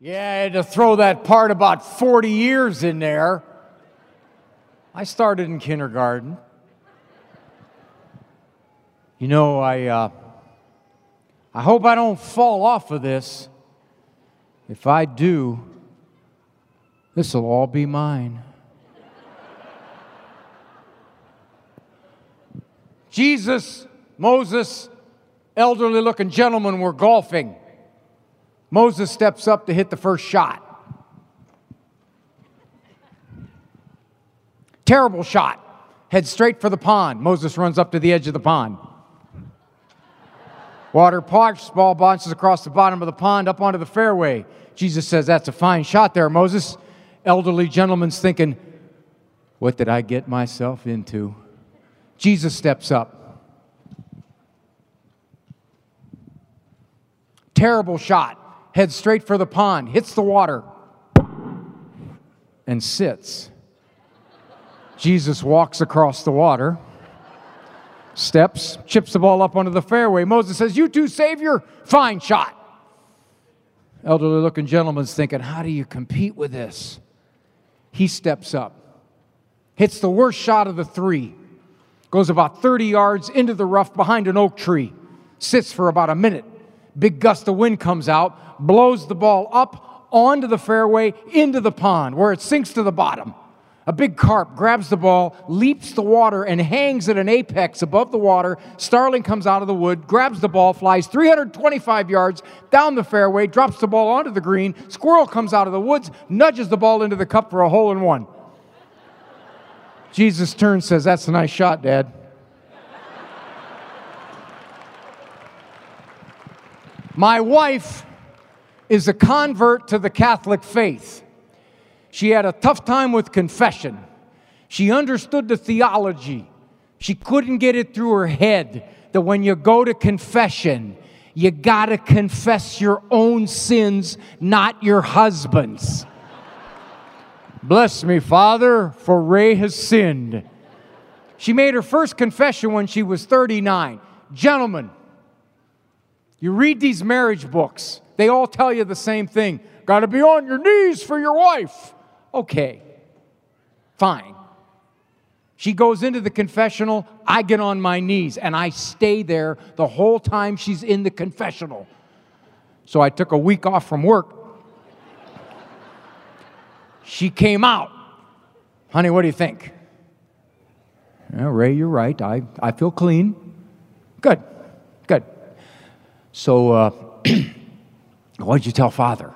Yeah, to throw that part about 40 years in there. I started in kindergarten. You know, I, uh, I hope I don't fall off of this. If I do, this will all be mine. Jesus, Moses, elderly looking gentlemen were golfing. Moses steps up to hit the first shot. Terrible shot. Head straight for the pond. Moses runs up to the edge of the pond. Water parks, ball bounces across the bottom of the pond up onto the fairway. Jesus says, That's a fine shot there, Moses. Elderly gentleman's thinking, What did I get myself into? Jesus steps up. Terrible shot. Heads straight for the pond, hits the water, and sits. Jesus walks across the water, steps, chips the ball up onto the fairway. Moses says, You too, Savior? Fine shot. Elderly looking gentleman's thinking, How do you compete with this? He steps up, hits the worst shot of the three, goes about 30 yards into the rough behind an oak tree, sits for about a minute. Big gust of wind comes out, blows the ball up onto the fairway into the pond where it sinks to the bottom. A big carp grabs the ball, leaps the water, and hangs at an apex above the water. Starling comes out of the wood, grabs the ball, flies 325 yards down the fairway, drops the ball onto the green. Squirrel comes out of the woods, nudges the ball into the cup for a hole in one. Jesus turns, says, That's a nice shot, Dad. My wife is a convert to the Catholic faith. She had a tough time with confession. She understood the theology. She couldn't get it through her head that when you go to confession, you got to confess your own sins, not your husband's. Bless me, Father, for Ray has sinned. She made her first confession when she was 39. Gentlemen, you read these marriage books, they all tell you the same thing. Got to be on your knees for your wife. Okay, fine. She goes into the confessional. I get on my knees and I stay there the whole time she's in the confessional. So I took a week off from work. She came out. Honey, what do you think? Yeah, Ray, you're right. I, I feel clean. Good, good. So, uh, what'd you tell father?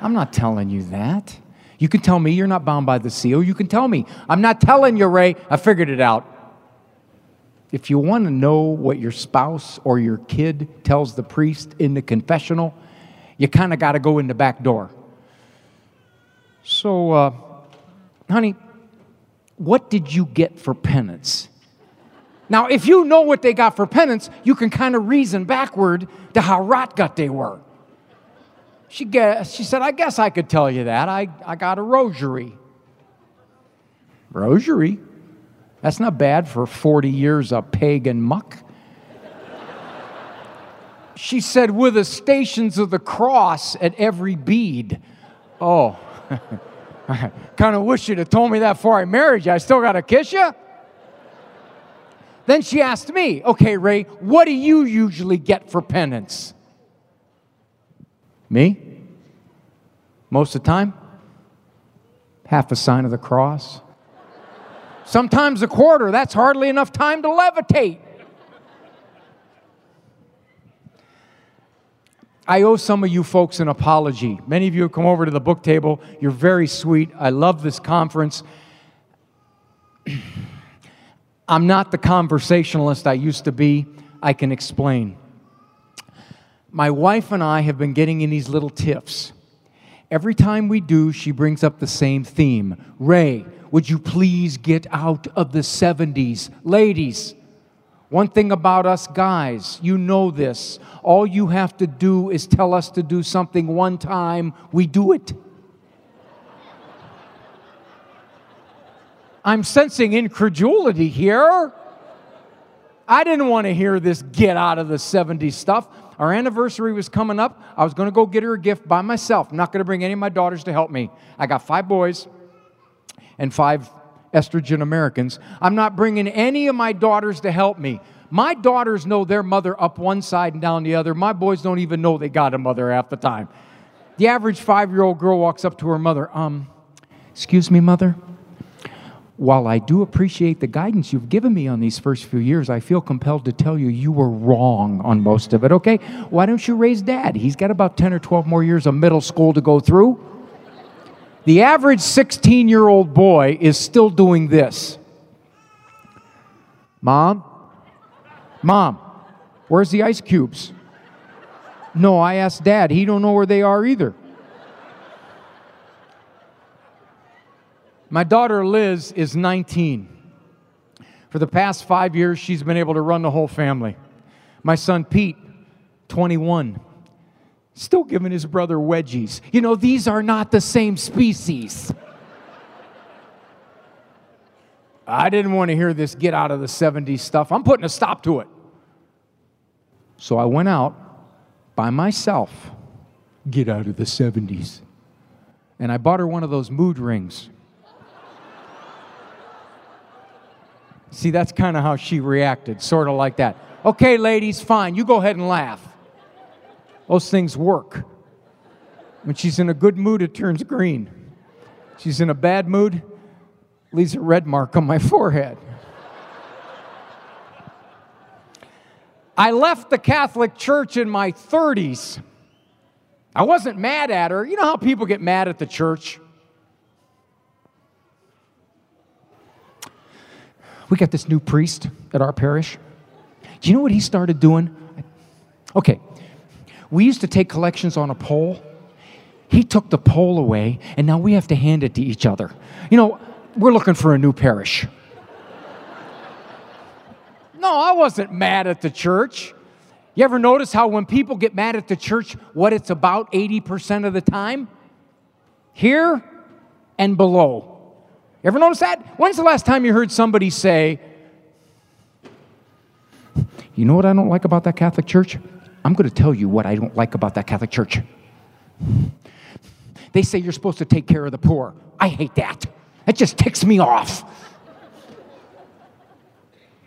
I'm not telling you that. You can tell me you're not bound by the seal. You can tell me. I'm not telling you, Ray. I figured it out. If you want to know what your spouse or your kid tells the priest in the confessional, you kind of got to go in the back door. So, uh, honey, what did you get for penance? Now, if you know what they got for penance, you can kind of reason backward to how rot gut they were. She, guessed, she said, I guess I could tell you that. I, I got a rosary. Rosary? That's not bad for 40 years of pagan muck. she said, with the stations of the cross at every bead. Oh, kind of wish you'd have told me that before I married you. I still got to kiss you? Then she asked me, okay, Ray, what do you usually get for penance? Me? Most of the time? Half a sign of the cross. Sometimes a quarter. That's hardly enough time to levitate. I owe some of you folks an apology. Many of you have come over to the book table. You're very sweet. I love this conference. I'm not the conversationalist I used to be. I can explain my wife and I have been getting in these little tiffs. Every time we do, she brings up the same theme. Ray, would you please get out of the 70s? Ladies, one thing about us guys, you know this. All you have to do is tell us to do something one time, we do it. I'm sensing incredulity here. I didn't want to hear this get out of the 70s stuff. Our anniversary was coming up. I was going to go get her a gift by myself. I'm not going to bring any of my daughters to help me. I got five boys and five estrogen Americans. I'm not bringing any of my daughters to help me. My daughters know their mother up one side and down the other. My boys don't even know they got a mother half the time. The average five year old girl walks up to her mother, um, excuse me, mother. While I do appreciate the guidance you've given me on these first few years, I feel compelled to tell you you were wrong on most of it, okay? Why don't you raise dad? He's got about 10 or 12 more years of middle school to go through. The average 16 year old boy is still doing this Mom, Mom, where's the ice cubes? No, I asked Dad. He don't know where they are either. My daughter Liz is 19. For the past five years, she's been able to run the whole family. My son Pete, 21, still giving his brother wedgies. You know, these are not the same species. I didn't want to hear this get out of the 70s stuff. I'm putting a stop to it. So I went out by myself, get out of the 70s. And I bought her one of those mood rings. See, that's kind of how she reacted, sort of like that. Okay, ladies, fine, you go ahead and laugh. Those things work. When she's in a good mood, it turns green. She's in a bad mood, leaves a red mark on my forehead. I left the Catholic Church in my 30s. I wasn't mad at her. You know how people get mad at the church? We got this new priest at our parish. Do you know what he started doing? Okay, we used to take collections on a pole. He took the pole away, and now we have to hand it to each other. You know, we're looking for a new parish. No, I wasn't mad at the church. You ever notice how when people get mad at the church, what it's about 80% of the time? Here and below. You ever notice that? When's the last time you heard somebody say, You know what I don't like about that Catholic Church? I'm going to tell you what I don't like about that Catholic Church. They say you're supposed to take care of the poor. I hate that. That just ticks me off.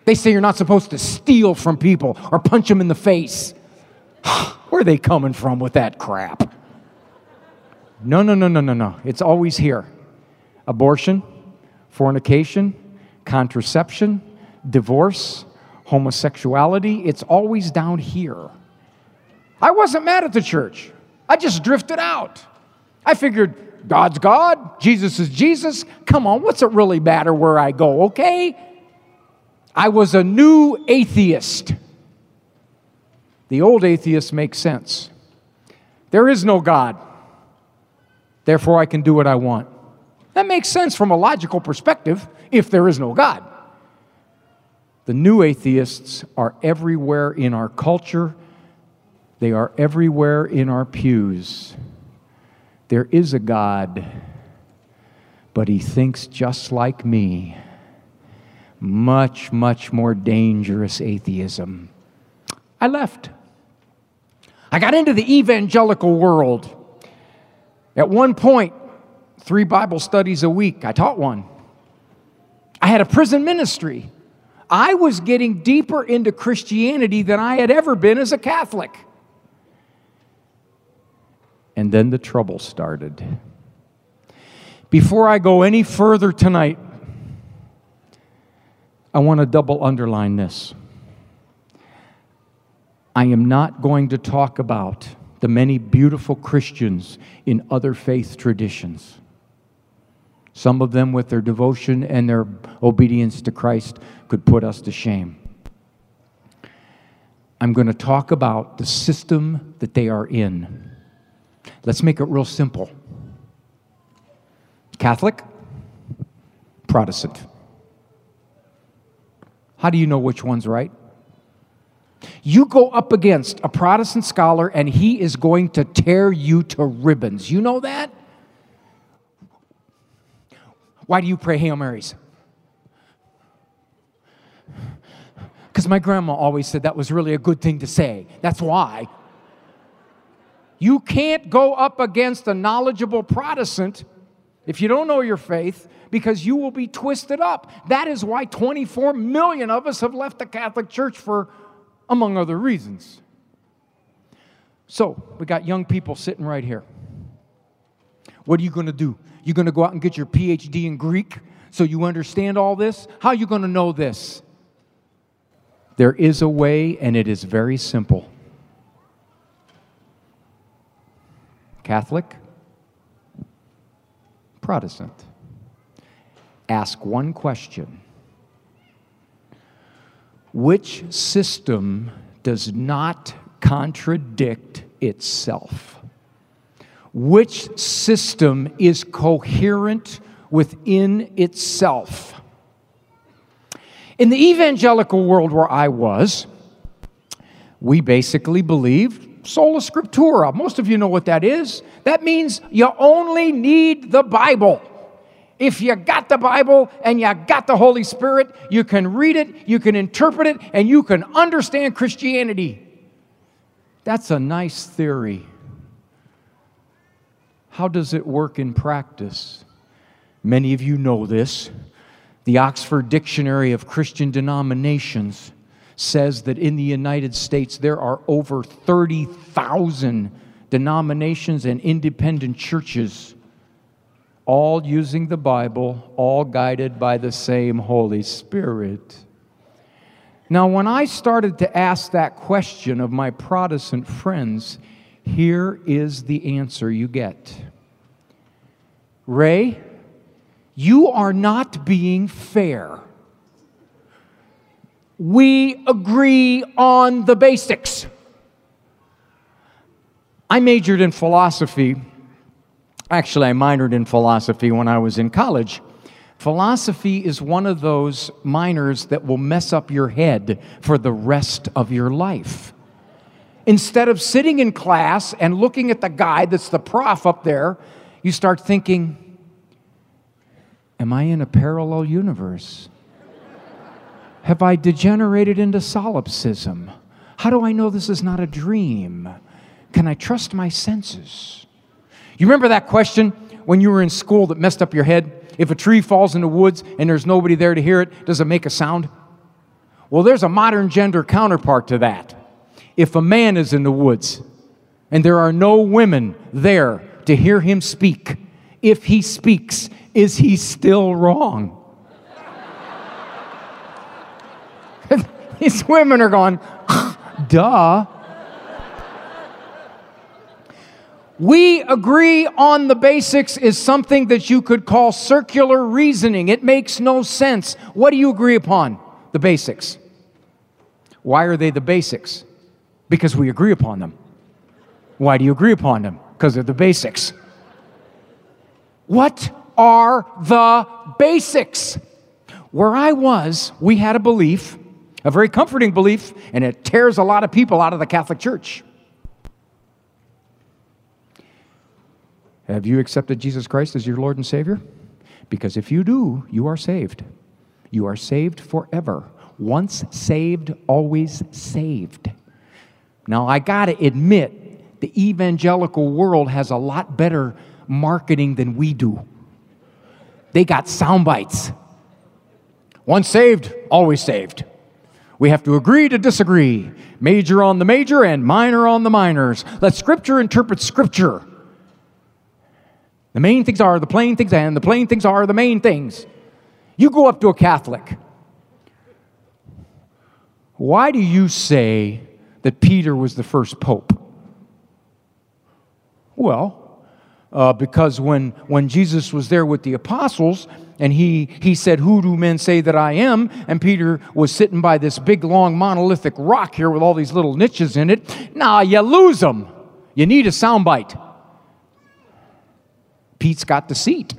They say you're not supposed to steal from people or punch them in the face. Where are they coming from with that crap? No, no, no, no, no, no. It's always here abortion, fornication, contraception, divorce, homosexuality. It's always down here. I wasn't mad at the church, I just drifted out. I figured God's God, Jesus is Jesus. Come on, what's it really matter where I go, okay? I was a new atheist. The old atheist makes sense. There is no God. Therefore, I can do what I want. That makes sense from a logical perspective if there is no God. The new atheists are everywhere in our culture, they are everywhere in our pews. There is a God, but he thinks just like me much, much more dangerous atheism. I left. I got into the evangelical world. At one point, three Bible studies a week, I taught one. I had a prison ministry. I was getting deeper into Christianity than I had ever been as a Catholic. And then the trouble started. Before I go any further tonight, I want to double underline this. I am not going to talk about the many beautiful Christians in other faith traditions. Some of them, with their devotion and their obedience to Christ, could put us to shame. I'm going to talk about the system that they are in. Let's make it real simple Catholic, Protestant. How do you know which one's right? You go up against a Protestant scholar and he is going to tear you to ribbons. You know that? Why do you pray Hail Marys? Because my grandma always said that was really a good thing to say. That's why. You can't go up against a knowledgeable Protestant if you don't know your faith because you will be twisted up. That is why 24 million of us have left the Catholic Church for, among other reasons. So, we got young people sitting right here. What are you going to do? You going to go out and get your PhD in Greek so you understand all this? How are you going to know this? There is a way, and it is very simple. Catholic, Protestant. Ask one question Which system does not contradict itself? Which system is coherent within itself? In the evangelical world where I was, we basically believed sola scriptura. Most of you know what that is. That means you only need the Bible. If you got the Bible and you got the Holy Spirit, you can read it, you can interpret it, and you can understand Christianity. That's a nice theory. How does it work in practice? Many of you know this. The Oxford Dictionary of Christian Denominations says that in the United States there are over 30,000 denominations and independent churches, all using the Bible, all guided by the same Holy Spirit. Now, when I started to ask that question of my Protestant friends, here is the answer you get Ray, you are not being fair we agree on the basics. I majored in philosophy. Actually, I minored in philosophy when I was in college. Philosophy is one of those minors that will mess up your head for the rest of your life. Instead of sitting in class and looking at the guy that's the prof up there, you start thinking, Am I in a parallel universe? Have I degenerated into solipsism? How do I know this is not a dream? Can I trust my senses? You remember that question when you were in school that messed up your head? If a tree falls in the woods and there's nobody there to hear it, does it make a sound? Well, there's a modern gender counterpart to that. If a man is in the woods and there are no women there to hear him speak, if he speaks, is he still wrong? These women are going, duh. We agree on the basics is something that you could call circular reasoning. It makes no sense. What do you agree upon? The basics. Why are they the basics? Because we agree upon them. Why do you agree upon them? Because they're the basics. What are the basics? Where I was, we had a belief a very comforting belief, and it tears a lot of people out of the Catholic Church. Have you accepted Jesus Christ as your Lord and Savior? Because if you do, you are saved. You are saved forever. Once saved, always saved. Now, I got to admit, the evangelical world has a lot better marketing than we do. They got sound bites. Once saved, always saved. We have to agree to disagree, major on the major and minor on the minors. Let Scripture interpret Scripture. The main things are the plain things, and the plain things are the main things. You go up to a Catholic. Why do you say that Peter was the first pope? Well, uh, because when, when Jesus was there with the apostles, and he, he said, Who do men say that I am? And Peter was sitting by this big, long, monolithic rock here with all these little niches in it. Now, you lose them. You need a soundbite. Pete's got the seat.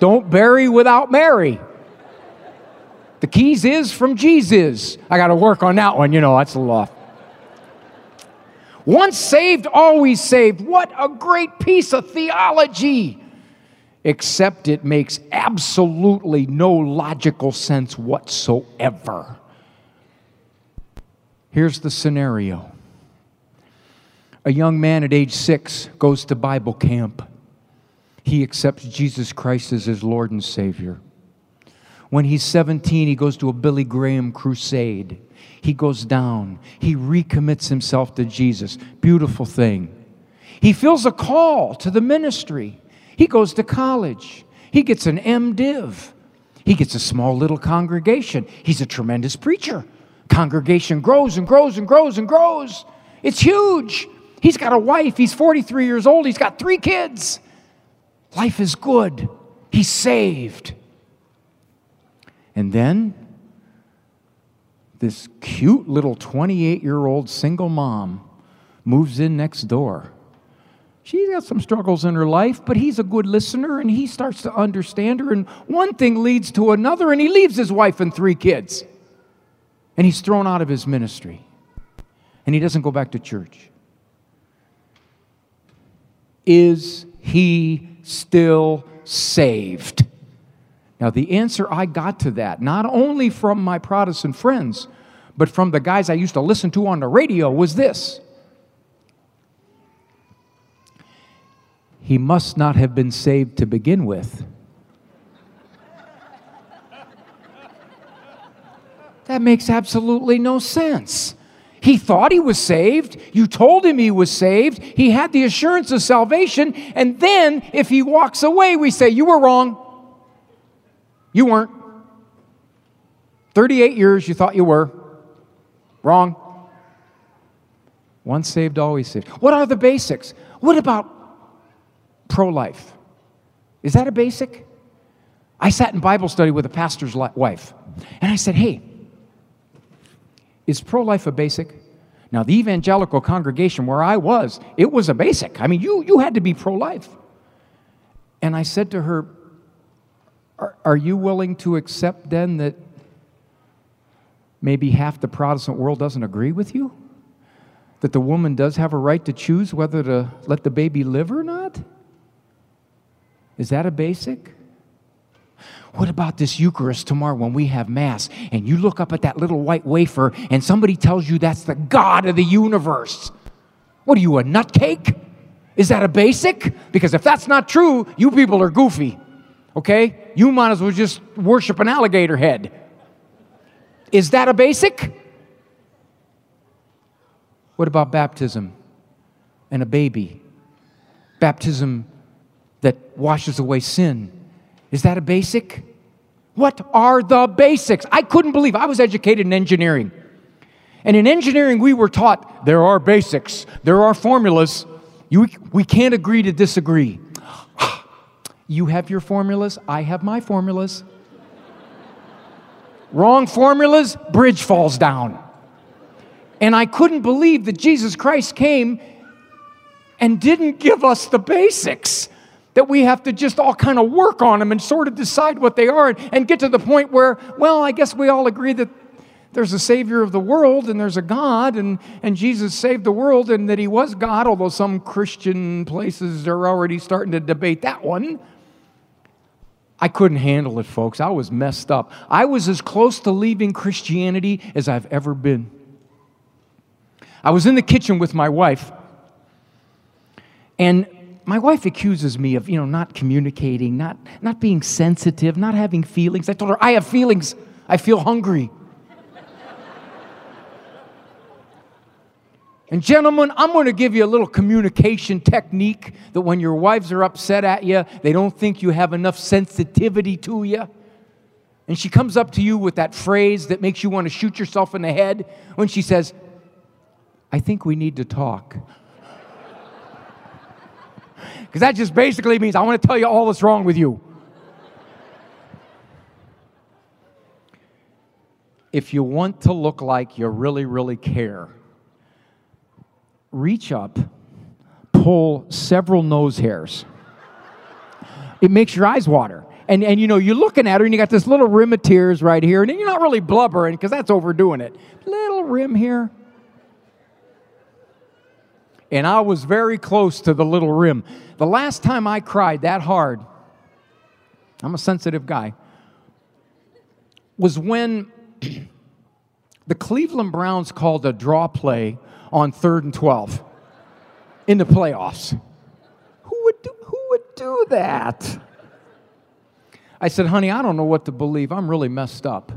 Don't bury without Mary. The keys is from Jesus. I got to work on that one, you know, that's a lot. Once saved, always saved. What a great piece of theology! Except it makes absolutely no logical sense whatsoever. Here's the scenario a young man at age six goes to Bible camp. He accepts Jesus Christ as his Lord and Savior. When he's 17, he goes to a Billy Graham crusade. He goes down. He recommits himself to Jesus. Beautiful thing. He feels a call to the ministry. He goes to college. He gets an MDiv. He gets a small little congregation. He's a tremendous preacher. Congregation grows and grows and grows and grows. It's huge. He's got a wife. He's 43 years old. He's got three kids. Life is good. He's saved. And then this cute little 28 year old single mom moves in next door. She's got some struggles in her life, but he's a good listener and he starts to understand her. And one thing leads to another, and he leaves his wife and three kids. And he's thrown out of his ministry. And he doesn't go back to church. Is he still saved? Now, the answer I got to that, not only from my Protestant friends, but from the guys I used to listen to on the radio, was this He must not have been saved to begin with. That makes absolutely no sense. He thought he was saved. You told him he was saved. He had the assurance of salvation. And then, if he walks away, we say, You were wrong. You weren't. 38 years you thought you were. Wrong. Once saved, always saved. What are the basics? What about pro life? Is that a basic? I sat in Bible study with a pastor's wife, and I said, Hey, is pro life a basic? Now, the evangelical congregation where I was, it was a basic. I mean, you, you had to be pro life. And I said to her, are, are you willing to accept then that maybe half the Protestant world doesn't agree with you? That the woman does have a right to choose whether to let the baby live or not? Is that a basic? What about this Eucharist tomorrow when we have Mass and you look up at that little white wafer and somebody tells you that's the God of the universe? What are you, a nutcake? Is that a basic? Because if that's not true, you people are goofy. Okay? You might as well just worship an alligator head. Is that a basic? What about baptism and a baby? Baptism that washes away sin. Is that a basic? What are the basics? I couldn't believe I was educated in engineering. And in engineering, we were taught there are basics, there are formulas. You, we can't agree to disagree. You have your formulas, I have my formulas. Wrong formulas, bridge falls down. And I couldn't believe that Jesus Christ came and didn't give us the basics that we have to just all kind of work on them and sort of decide what they are and, get to the point where, well, I guess we all agree that there's a Savior of the world and there's a God, and, and Jesus saved the world and that He was God, although some Christian places are already starting to debate that one. I couldn't handle it, folks. I was messed up. I was as close to leaving Christianity as I've ever been. I was in the kitchen with my wife, and my wife accuses me of, you know, not communicating, not, not being sensitive, not having feelings. I told her, I have feelings. I feel hungry. And, gentlemen, I'm going to give you a little communication technique that when your wives are upset at you, they don't think you have enough sensitivity to you. And she comes up to you with that phrase that makes you want to shoot yourself in the head when she says, I think we need to talk. Because that just basically means I want to tell you all that's wrong with you. if you want to look like you really, really care, reach up, pull several nose hairs. It makes your eyes water. And, and you know, you're looking at her and you got this little rim of tears right here, and you're not really blubbering because that's overdoing it. Little rim here and I was very close to the little rim. The last time I cried that hard, I'm a sensitive guy, was when The Cleveland Browns called a draw play on third and 12 in the playoffs. Who would do, who would do that? I said, honey, I don't know what to believe. I'm really messed up.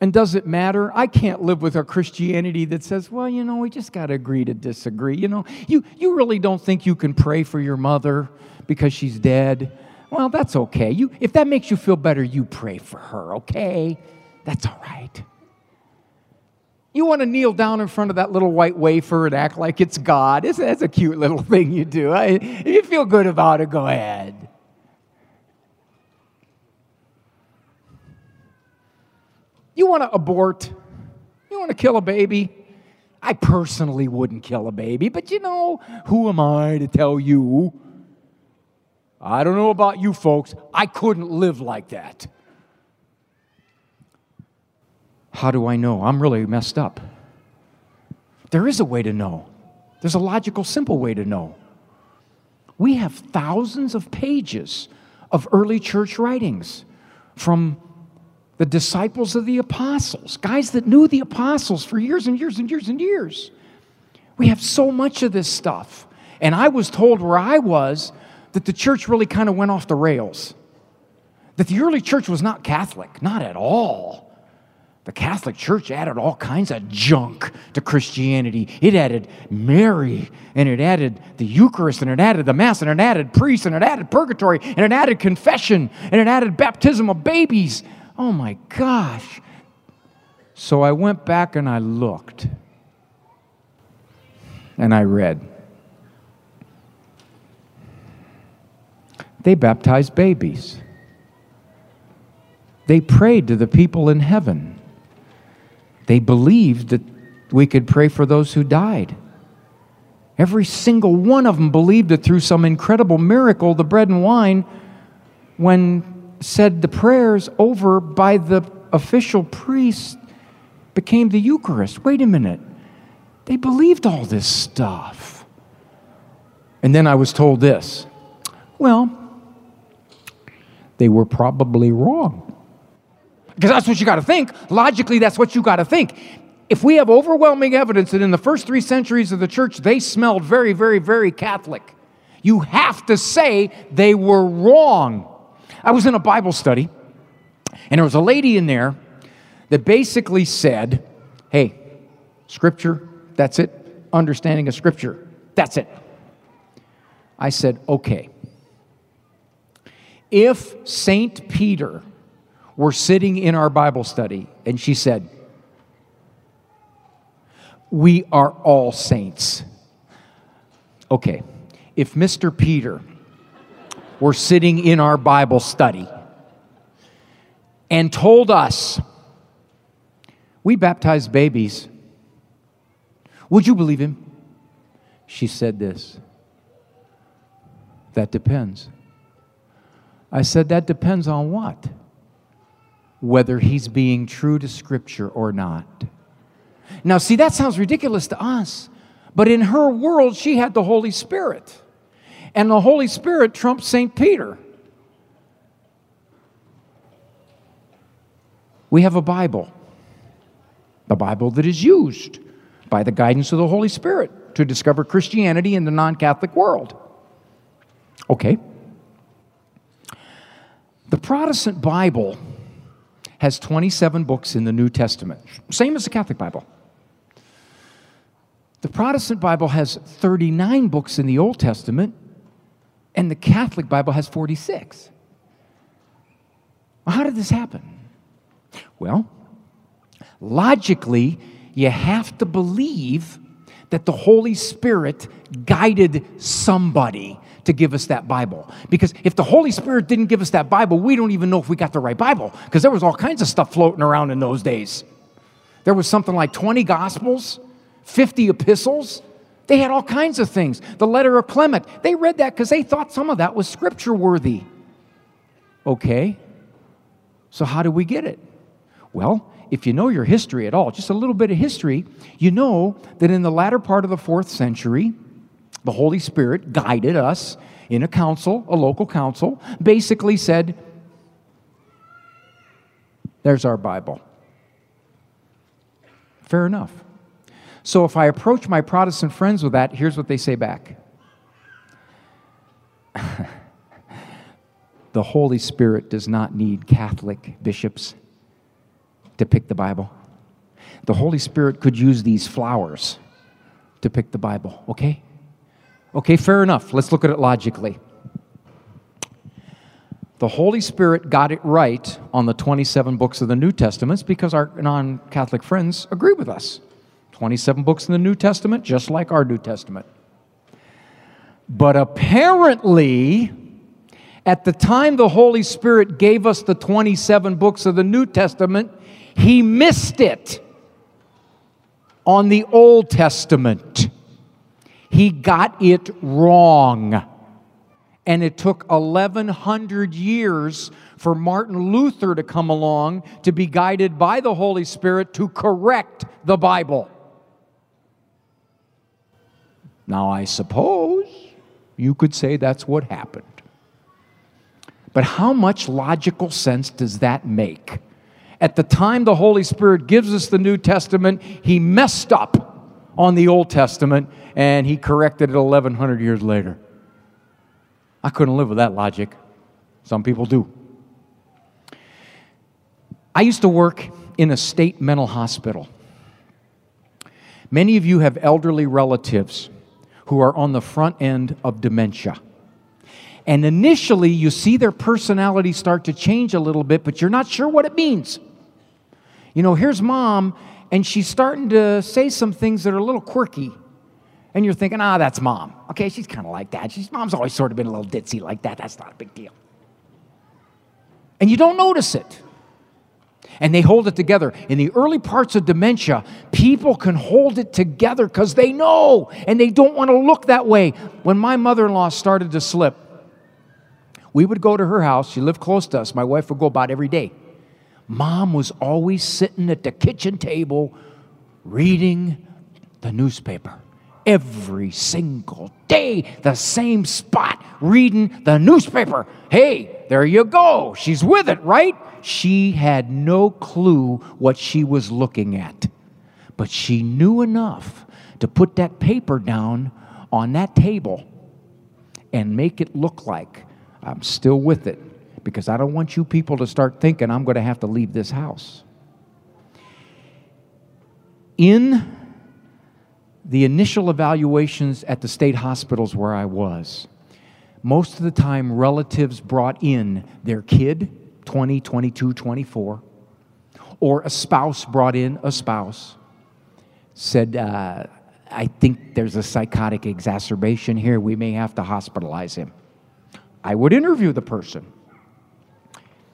And does it matter? I can't live with a Christianity that says, well, you know, we just got to agree to disagree. You know, you, you really don't think you can pray for your mother because she's dead? Well, that's okay. You, if that makes you feel better, you pray for her, okay? That's all right. You want to kneel down in front of that little white wafer and act like it's God. It's, that's a cute little thing you do. I, if you feel good about it, go ahead. You want to abort? You want to kill a baby? I personally wouldn't kill a baby, but you know, who am I to tell you? I don't know about you folks. I couldn't live like that. How do I know? I'm really messed up. There is a way to know. There's a logical, simple way to know. We have thousands of pages of early church writings from the disciples of the apostles, guys that knew the apostles for years and years and years and years. We have so much of this stuff. And I was told where I was that the church really kind of went off the rails. That the early church was not Catholic, not at all. The Catholic Church added all kinds of junk to Christianity. It added Mary, and it added the Eucharist, and it added the Mass, and it added priests, and it added purgatory, and it added confession, and it added baptism of babies. Oh my gosh. So I went back and I looked, and I read. They baptized babies. They prayed to the people in heaven. They believed that we could pray for those who died. Every single one of them believed that through some incredible miracle, the bread and wine, when said the prayers over by the official priest, became the Eucharist. Wait a minute. They believed all this stuff. And then I was told this well, they were probably wrong. Because that's what you got to think. Logically, that's what you got to think. If we have overwhelming evidence that in the first three centuries of the church, they smelled very, very, very Catholic, you have to say they were wrong. I was in a Bible study, and there was a lady in there that basically said, Hey, Scripture, that's it. Understanding of Scripture, that's it. I said, Okay. If St. Peter were sitting in our Bible study, and she said, We are all saints. Okay, if Mr. Peter were sitting in our Bible study and told us, We baptize babies, would you believe him? She said this. That depends. I said, That depends on what? Whether he's being true to Scripture or not. Now, see, that sounds ridiculous to us, but in her world, she had the Holy Spirit. And the Holy Spirit trumped St. Peter. We have a Bible, the Bible that is used by the guidance of the Holy Spirit to discover Christianity in the non Catholic world. Okay. The Protestant Bible has 27 books in the New Testament, same as the Catholic Bible. The Protestant Bible has 39 books in the Old Testament, and the Catholic Bible has 46. Well, how did this happen? Well, logically, you have to believe that the Holy Spirit guided somebody to give us that Bible. Because if the Holy Spirit didn't give us that Bible, we don't even know if we got the right Bible, because there was all kinds of stuff floating around in those days. There was something like 20 Gospels, 50 epistles. They had all kinds of things. The letter of Clement, they read that because they thought some of that was scripture worthy. Okay, so how do we get it? Well, if you know your history at all, just a little bit of history, you know that in the latter part of the fourth century, the Holy Spirit guided us in a council, a local council, basically said, There's our Bible. Fair enough. So if I approach my Protestant friends with that, here's what they say back The Holy Spirit does not need Catholic bishops to pick the Bible. The Holy Spirit could use these flowers to pick the Bible, okay? Okay, fair enough. Let's look at it logically. The Holy Spirit got it right on the 27 books of the New Testaments because our non Catholic friends agree with us. 27 books in the New Testament, just like our New Testament. But apparently, at the time the Holy Spirit gave us the 27 books of the New Testament, he missed it on the Old Testament. He got it wrong. And it took 1100 years for Martin Luther to come along to be guided by the Holy Spirit to correct the Bible. Now, I suppose you could say that's what happened. But how much logical sense does that make? At the time the Holy Spirit gives us the New Testament, he messed up on the Old Testament and he corrected it 1100 years later. I couldn't live with that logic. Some people do. I used to work in a state mental hospital. Many of you have elderly relatives who are on the front end of dementia. And initially, you see their personality start to change a little bit, but you're not sure what it means. You know, here's mom, and she's starting to say some things that are a little quirky. And you're thinking, ah, that's mom. Okay, she's kind of like that. She's, mom's always sort of been a little ditzy like that. That's not a big deal. And you don't notice it. And they hold it together. In the early parts of dementia, people can hold it together because they know and they don't want to look that way. When my mother in law started to slip, we would go to her house. She lived close to us. My wife would go about every day. Mom was always sitting at the kitchen table reading the newspaper. Every single day, the same spot, reading the newspaper. Hey, there you go. She's with it, right? She had no clue what she was looking at. But she knew enough to put that paper down on that table and make it look like I'm still with it because I don't want you people to start thinking I'm going to have to leave this house. In the initial evaluations at the state hospitals where I was, most of the time relatives brought in their kid, 20, 22, 24, or a spouse brought in a spouse, said, uh, I think there's a psychotic exacerbation here. We may have to hospitalize him. I would interview the person.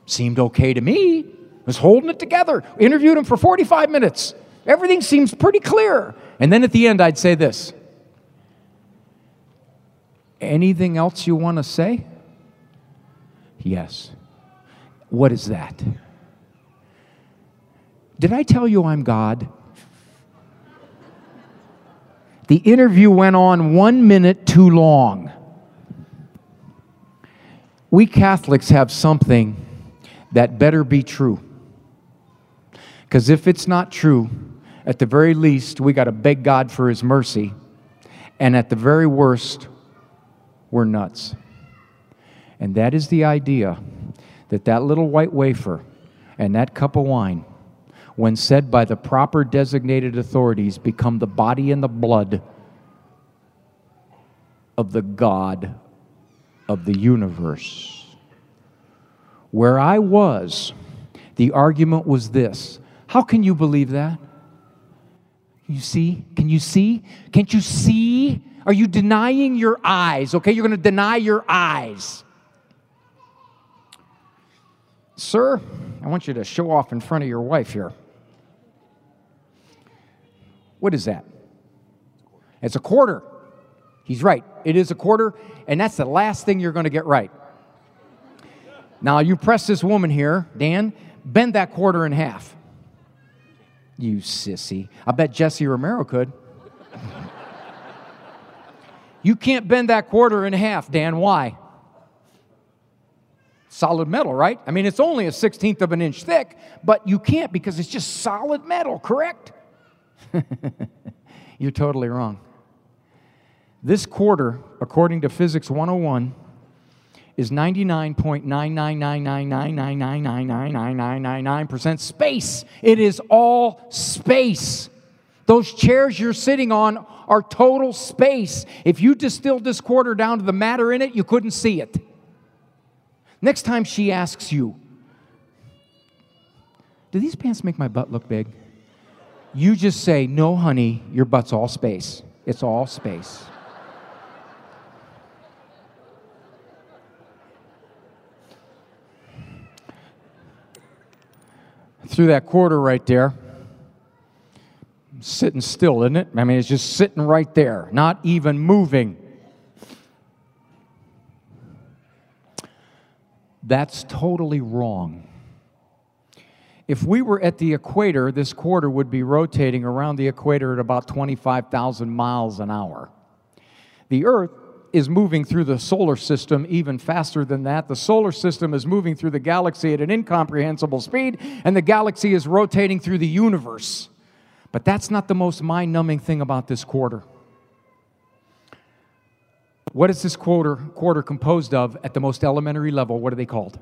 Seemed okay to me. Was holding it together. Interviewed him for 45 minutes. Everything seems pretty clear. And then at the end, I'd say this Anything else you want to say? Yes. What is that? Did I tell you I'm God? The interview went on one minute too long we Catholics have something that better be true. Because if it's not true, at the very least, we got to beg God for His mercy. And at the very worst, we're nuts. And that is the idea that that little white wafer and that cup of wine, when said by the proper designated authorities, become the body and the blood of the God of the universe. Where I was, the argument was this How can you believe that? You see? Can you see? Can't you see? Are you denying your eyes? Okay, you're going to deny your eyes. Sir, I want you to show off in front of your wife here. What is that? It's a quarter. He's right. It is a quarter, and that's the last thing you're going to get right. Now, you press this woman here, Dan, bend that quarter in half. You sissy. I bet Jesse Romero could. you can't bend that quarter in half, Dan. Why? Solid metal, right? I mean, it's only a 16th of an inch thick, but you can't because it's just solid metal, correct? You're totally wrong. This quarter, according to Physics 101, is 99.9999999999999% space. It is all space. Those chairs you're sitting on are total space. If you distilled this quarter down to the matter in it, you couldn't see it. Next time she asks you, Do these pants make my butt look big? You just say, No, honey, your butt's all space. It's all space. Through that quarter right there. Sitting still, isn't it? I mean, it's just sitting right there, not even moving. That's totally wrong. If we were at the equator, this quarter would be rotating around the equator at about 25,000 miles an hour. The Earth is moving through the solar system even faster than that. The solar system is moving through the galaxy at an incomprehensible speed, and the galaxy is rotating through the universe. But that's not the most mind numbing thing about this quarter. What is this quarter, quarter composed of at the most elementary level? What are they called?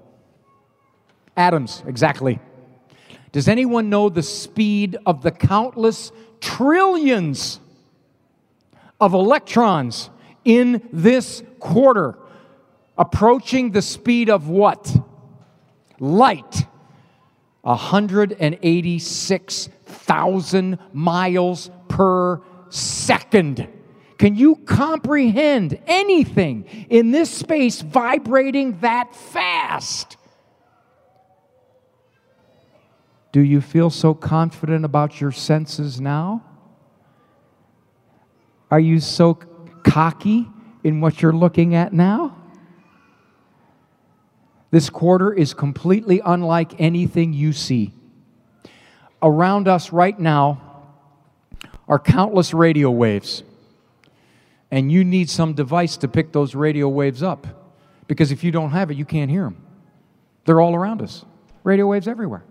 Atoms, exactly. Does anyone know the speed of the countless trillions of electrons in this quarter, approaching the speed of what? Light. 186,000 miles per second. Can you comprehend anything in this space vibrating that fast? Do you feel so confident about your senses now? Are you so cocky in what you're looking at now? This quarter is completely unlike anything you see. Around us right now are countless radio waves. And you need some device to pick those radio waves up. Because if you don't have it, you can't hear them. They're all around us. Radio waves everywhere.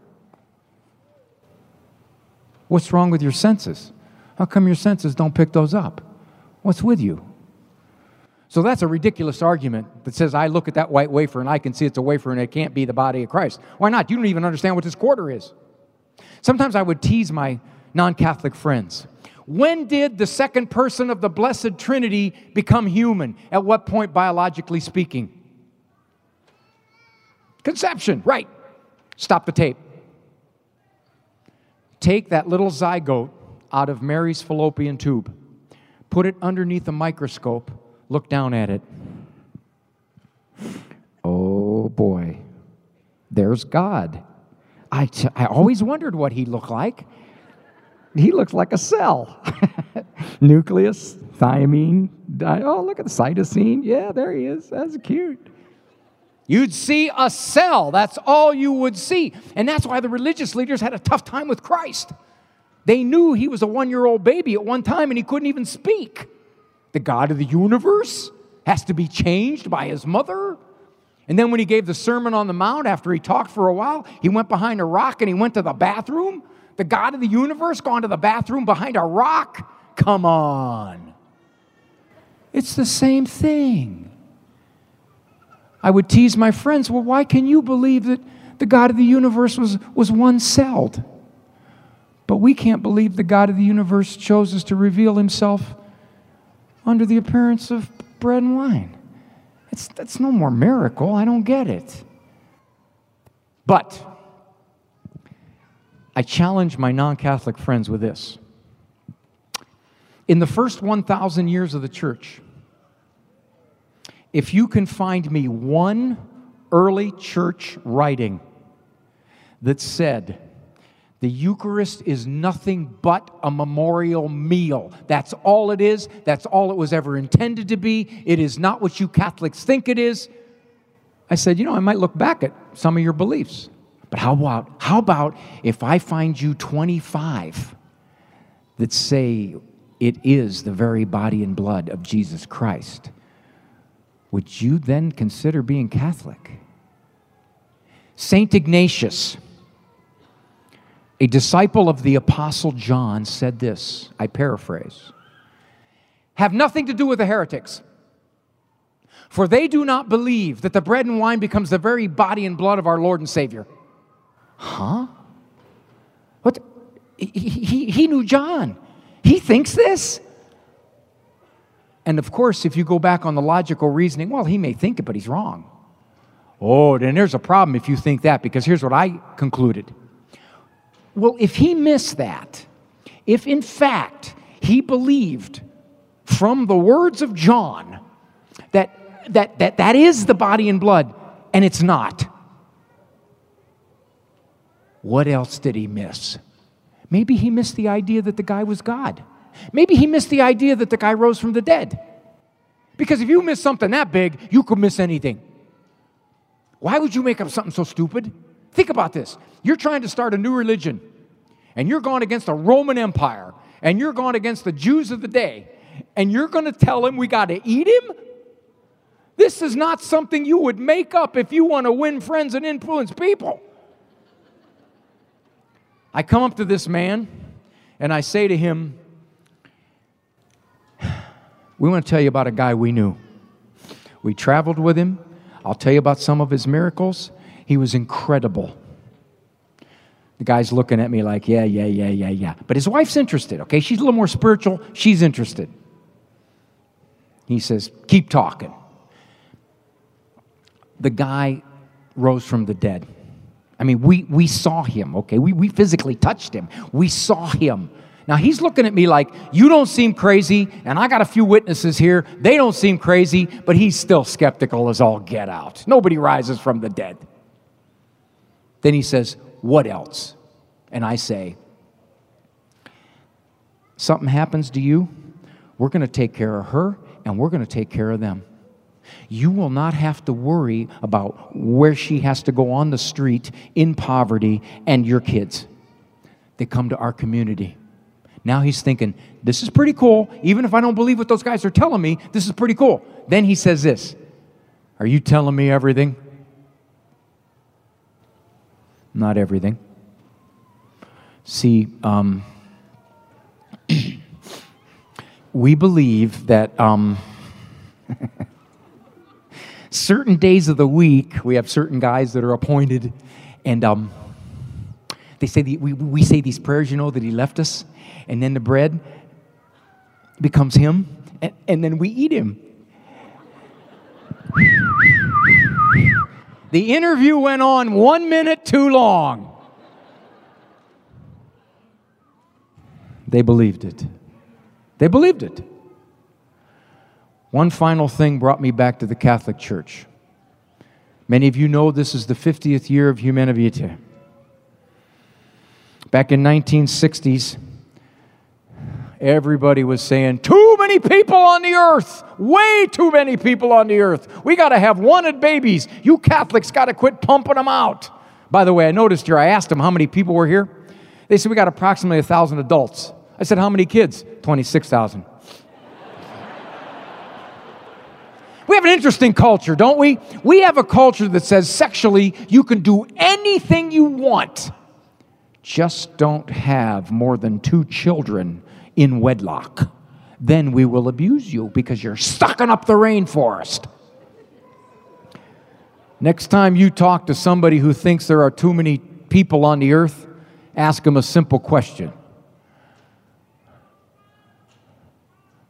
What's wrong with your senses? How come your senses don't pick those up? What's with you? So that's a ridiculous argument that says, I look at that white wafer and I can see it's a wafer and it can't be the body of Christ. Why not? You don't even understand what this quarter is. Sometimes I would tease my non Catholic friends. When did the second person of the Blessed Trinity become human? At what point, biologically speaking? Conception, right. Stop the tape. Take that little zygote out of Mary's fallopian tube, put it underneath a microscope, look down at it. Oh boy, there's God. I, t- I always wondered what he looked like. He looks like a cell. Nucleus, thymine. Di- oh, look at the cytosine. Yeah, there he is. That's cute. You'd see a cell. That's all you would see. And that's why the religious leaders had a tough time with Christ. They knew he was a one year old baby at one time and he couldn't even speak. The God of the universe has to be changed by his mother. And then when he gave the Sermon on the Mount, after he talked for a while, he went behind a rock and he went to the bathroom. The God of the universe gone to the bathroom behind a rock? Come on. It's the same thing. I would tease my friends, well, why can you believe that the God of the universe was, was one celled? But we can't believe the God of the universe chose us to reveal himself under the appearance of bread and wine. It's, that's no more miracle. I don't get it. But I challenge my non Catholic friends with this. In the first 1,000 years of the church, if you can find me one early church writing that said, the Eucharist is nothing but a memorial meal. That's all it is. That's all it was ever intended to be. It is not what you Catholics think it is. I said, you know, I might look back at some of your beliefs. But how about how about if I find you 25 that say it is the very body and blood of Jesus Christ? Would you then consider being Catholic? Saint Ignatius A disciple of the Apostle John said this I paraphrase have nothing to do with the heretics. For they do not believe that the bread and wine becomes the very body and blood of our Lord and Savior. Huh? What? He, he, he knew John. He thinks this? And of course, if you go back on the logical reasoning, well, he may think it, but he's wrong. Oh, then there's a problem if you think that, because here's what I concluded. Well, if he missed that, if in fact he believed from the words of John that that, that, that is the body and blood, and it's not, what else did he miss? Maybe he missed the idea that the guy was God. Maybe he missed the idea that the guy rose from the dead. Because if you miss something that big, you could miss anything. Why would you make up something so stupid? Think about this. You're trying to start a new religion, and you're going against the Roman Empire, and you're going against the Jews of the day, and you're going to tell him we got to eat him? This is not something you would make up if you want to win friends and influence people. I come up to this man and I say to him, We want to tell you about a guy we knew. We traveled with him. I'll tell you about some of his miracles. He was incredible. The guy's looking at me like, Yeah, yeah, yeah, yeah, yeah. But his wife's interested, okay? She's a little more spiritual. She's interested. He says, Keep talking. The guy rose from the dead. I mean, we, we saw him, okay? We, we physically touched him. We saw him. Now he's looking at me like, You don't seem crazy, and I got a few witnesses here. They don't seem crazy, but he's still skeptical as all get out. Nobody rises from the dead. Then he says, What else? And I say, Something happens to you, we're going to take care of her, and we're going to take care of them. You will not have to worry about where she has to go on the street in poverty and your kids. They come to our community. Now he's thinking, this is pretty cool. Even if I don't believe what those guys are telling me, this is pretty cool. Then he says this Are you telling me everything? Not everything. See, um, we believe that. Um, certain days of the week, we have certain guys that are appointed, and um, they say the, we, we say these prayers, you know, that He left us, and then the bread becomes Him, and, and then we eat Him. The interview went on one minute too long. They believed it. They believed it. One final thing brought me back to the Catholic Church. Many of you know this is the 50th year of Humanae Vitae. Back in 1960s, everybody was saying, too many people on the earth, way too many people on the earth. We got to have wanted babies. You Catholics got to quit pumping them out. By the way, I noticed here, I asked them how many people were here. They said we got approximately 1,000 adults. I said, how many kids? 26,000. We have an interesting culture, don't we? We have a culture that says sexually you can do anything you want. Just don't have more than two children in wedlock. Then we will abuse you because you're sucking up the rainforest. Next time you talk to somebody who thinks there are too many people on the earth, ask them a simple question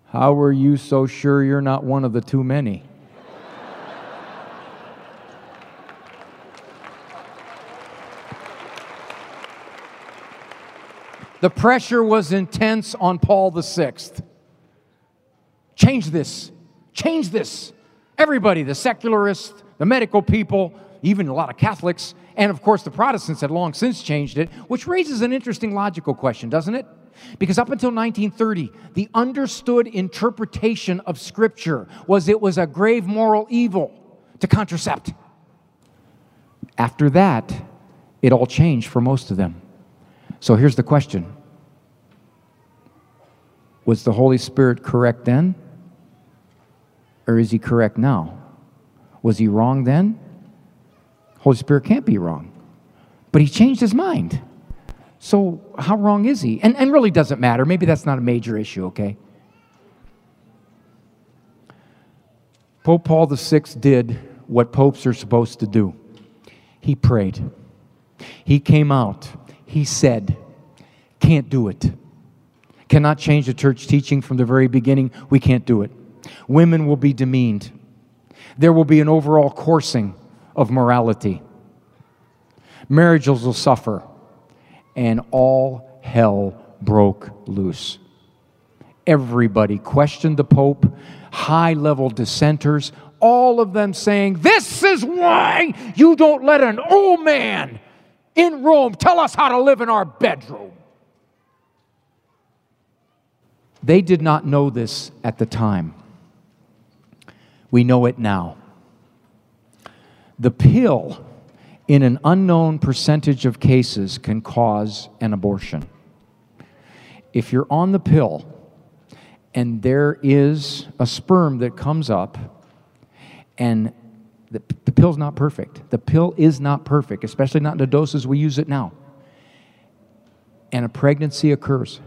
How are you so sure you're not one of the too many? The pressure was intense on Paul VI. Change this. Change this. Everybody, the secularists, the medical people, even a lot of Catholics, and of course the Protestants had long since changed it, which raises an interesting logical question, doesn't it? Because up until 1930, the understood interpretation of Scripture was it was a grave moral evil to contracept. After that, it all changed for most of them. So here's the question Was the Holy Spirit correct then? Or is he correct now? Was he wrong then? Holy Spirit can't be wrong. But he changed his mind. So, how wrong is he? And, and really doesn't matter. Maybe that's not a major issue, okay? Pope Paul VI did what popes are supposed to do he prayed. He came out. He said, Can't do it. Cannot change the church teaching from the very beginning. We can't do it. Women will be demeaned. There will be an overall coursing of morality. Marriages will suffer. And all hell broke loose. Everybody questioned the Pope, high level dissenters, all of them saying, This is why you don't let an old man in Rome tell us how to live in our bedroom. They did not know this at the time. We know it now. The pill, in an unknown percentage of cases, can cause an abortion. If you're on the pill and there is a sperm that comes up, and the, the pill's not perfect. The pill is not perfect, especially not in the doses we use it now. And a pregnancy occurs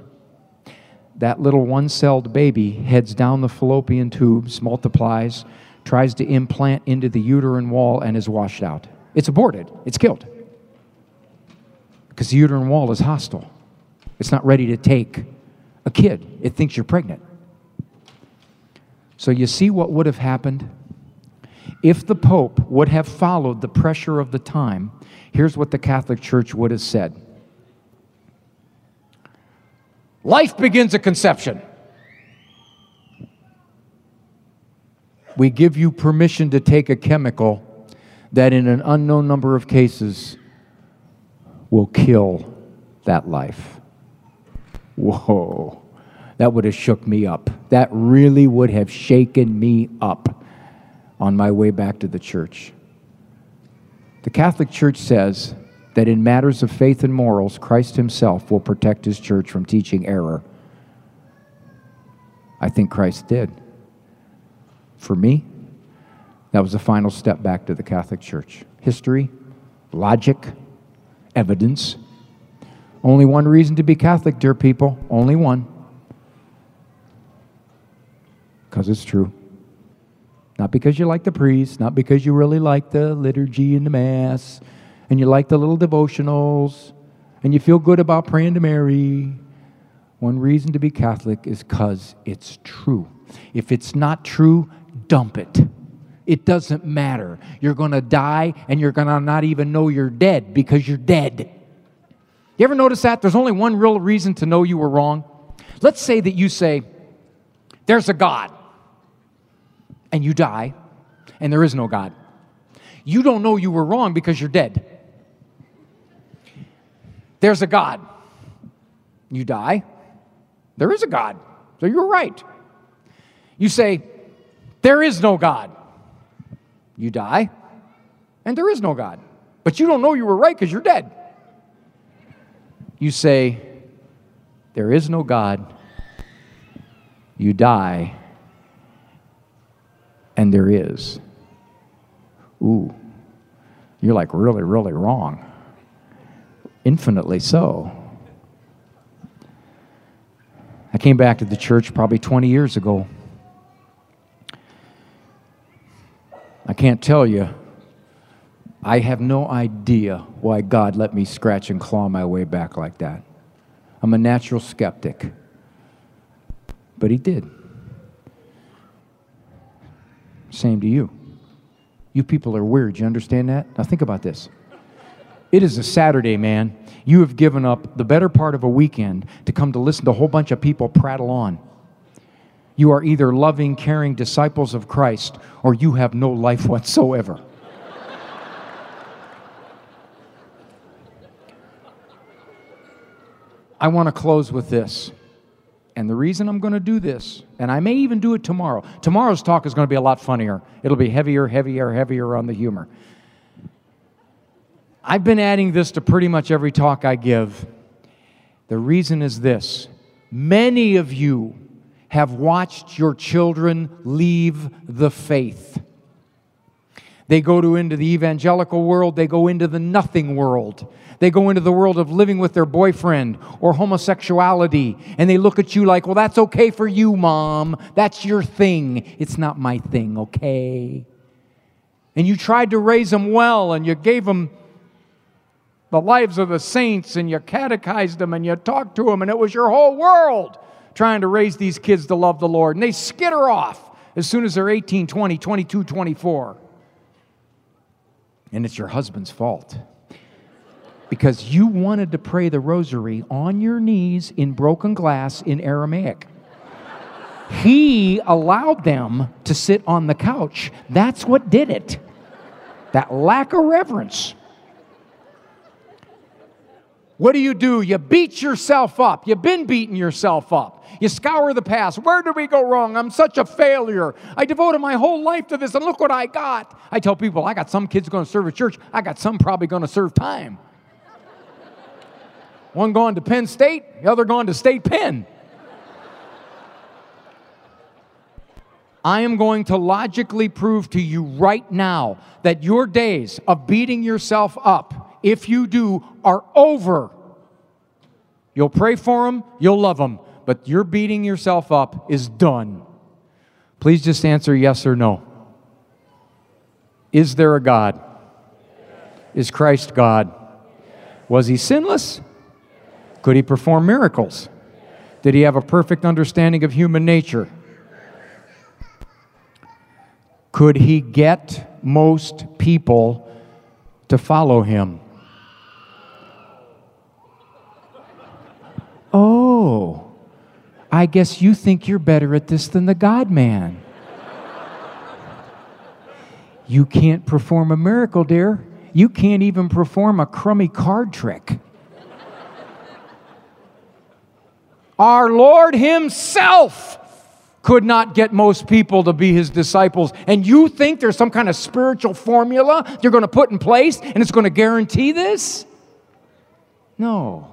that little one celled baby heads down the fallopian tubes, multiplies, tries to implant into the uterine wall, and is washed out. It's aborted, it's killed. Because the uterine wall is hostile. It's not ready to take a kid, it thinks you're pregnant. So, you see what would have happened? If the Pope would have followed the pressure of the time, here's what the Catholic Church would have said Life begins at conception. We give you permission to take a chemical that, in an unknown number of cases, will kill that life. Whoa, that would have shook me up. That really would have shaken me up on my way back to the church. The Catholic Church says that in matters of faith and morals, Christ himself will protect his church from teaching error. I think Christ did. For me, that was the final step back to the Catholic Church. History, logic, evidence. Only one reason to be Catholic, dear people. Only one. Because it's true. Not because you like the priest, not because you really like the liturgy and the Mass, and you like the little devotionals and you feel good about praying to Mary, one reason to be Catholic is because it's true. If it's not true, dump it. It doesn't matter. You're going to die and you're going to not even know you're dead because you're dead. You ever notice that? There's only one real reason to know you were wrong. Let's say that you say, There's a God, and you die, and there is no God. You don't know you were wrong because you're dead. There's a God. You die. There is a God. So you're right. You say, There is no God. You die, and there is no God. But you don't know you were right because you're dead. You say, There is no God. You die, and there is. Ooh, you're like really, really wrong infinitely so. I came back to the church probably 20 years ago. I can't tell you, I have no idea why God let me scratch and claw my way back like that. I'm a natural skeptic. But He did. Same to you. You people are weird. You understand that? Now think about this. It is a Saturday, man. You have given up the better part of a weekend to come to listen to a whole bunch of people prattle on. You are either loving, caring disciples of Christ or you have no life whatsoever. I want to close with this. And the reason I'm going to do this, and I may even do it tomorrow, tomorrow's talk is going to be a lot funnier. It'll be heavier, heavier, heavier on the humor. I've been adding this to pretty much every talk I give. The reason is this many of you have watched your children leave the faith. They go to into the evangelical world, they go into the nothing world. They go into the world of living with their boyfriend or homosexuality, and they look at you like, well, that's okay for you, mom. That's your thing. It's not my thing, okay? And you tried to raise them well, and you gave them the lives of the saints, and you catechized them, and you talked to them, and it was your whole world trying to raise these kids to love the Lord. And they skitter off as soon as they're 18, 20, 22, 24. And it's your husband's fault because you wanted to pray the rosary on your knees in broken glass in Aramaic. he allowed them to sit on the couch. That's what did it. That lack of reverence. What do you do? You beat yourself up. You've been beating yourself up. You scour the past. Where did we go wrong? I'm such a failure. I devoted my whole life to this, and look what I got. I tell people, I got some kids going to serve at church. I got some probably going to serve time. One going to Penn State, the other going to State Penn. I am going to logically prove to you right now that your days of beating yourself up, if you do, are over. You'll pray for them, you'll love them, but your beating yourself up is done. Please just answer yes or no. Is there a God? Is Christ God? Was he sinless? Could he perform miracles? Did he have a perfect understanding of human nature? Could he get most people to follow him? Oh, I guess you think you're better at this than the God man. you can't perform a miracle, dear. You can't even perform a crummy card trick. Our Lord Himself could not get most people to be His disciples. And you think there's some kind of spiritual formula you're going to put in place and it's going to guarantee this? No.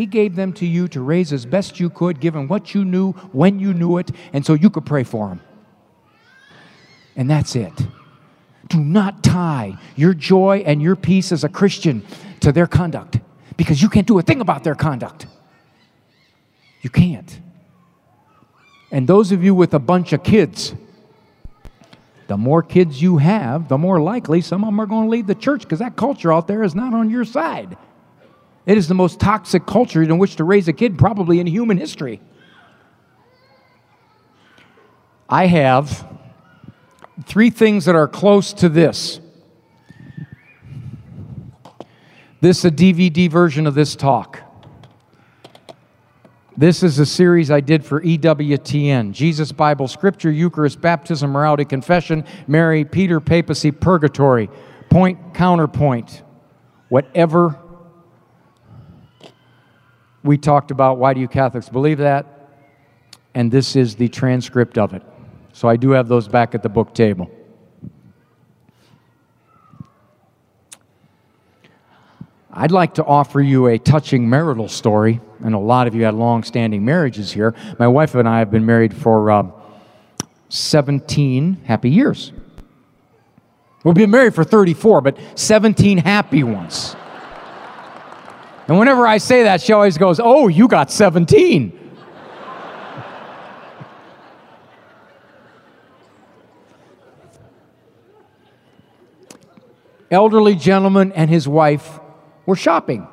He gave them to you to raise as best you could, given what you knew, when you knew it, and so you could pray for them. And that's it. Do not tie your joy and your peace as a Christian to their conduct because you can't do a thing about their conduct. You can't. And those of you with a bunch of kids, the more kids you have, the more likely some of them are going to leave the church because that culture out there is not on your side. It is the most toxic culture in which to raise a kid, probably in human history. I have three things that are close to this. This is a DVD version of this talk. This is a series I did for EWTN Jesus, Bible, Scripture, Eucharist, Baptism, Morality, Confession, Mary, Peter, Papacy, Purgatory, Point, Counterpoint. Whatever we talked about, why do you Catholics believe that? And this is the transcript of it. So I do have those back at the book table. I'd like to offer you a touching marital story. Know a lot of you had long standing marriages here. My wife and I have been married for uh, 17 happy years. We've been married for 34, but 17 happy ones. And whenever I say that, she always goes, Oh, you got 17. Elderly gentleman and his wife were shopping.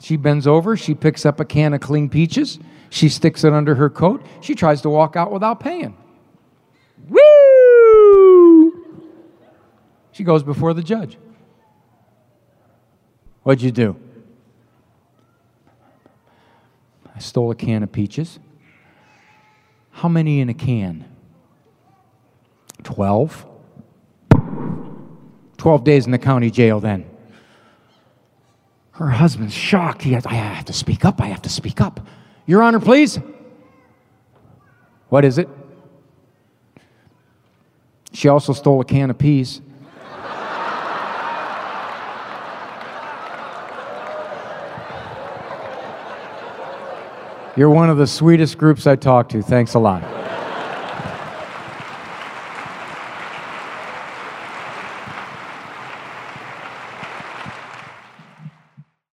She bends over, she picks up a can of clean peaches, she sticks it under her coat, she tries to walk out without paying. Woo! She goes before the judge. What'd you do? I stole a can of peaches. How many in a can? Twelve. Twelve days in the county jail then. Her husband's shocked. He has, I have to speak up. I have to speak up. Your Honor, please. What is it? She also stole a can of peas. You're one of the sweetest groups I talk to. Thanks a lot.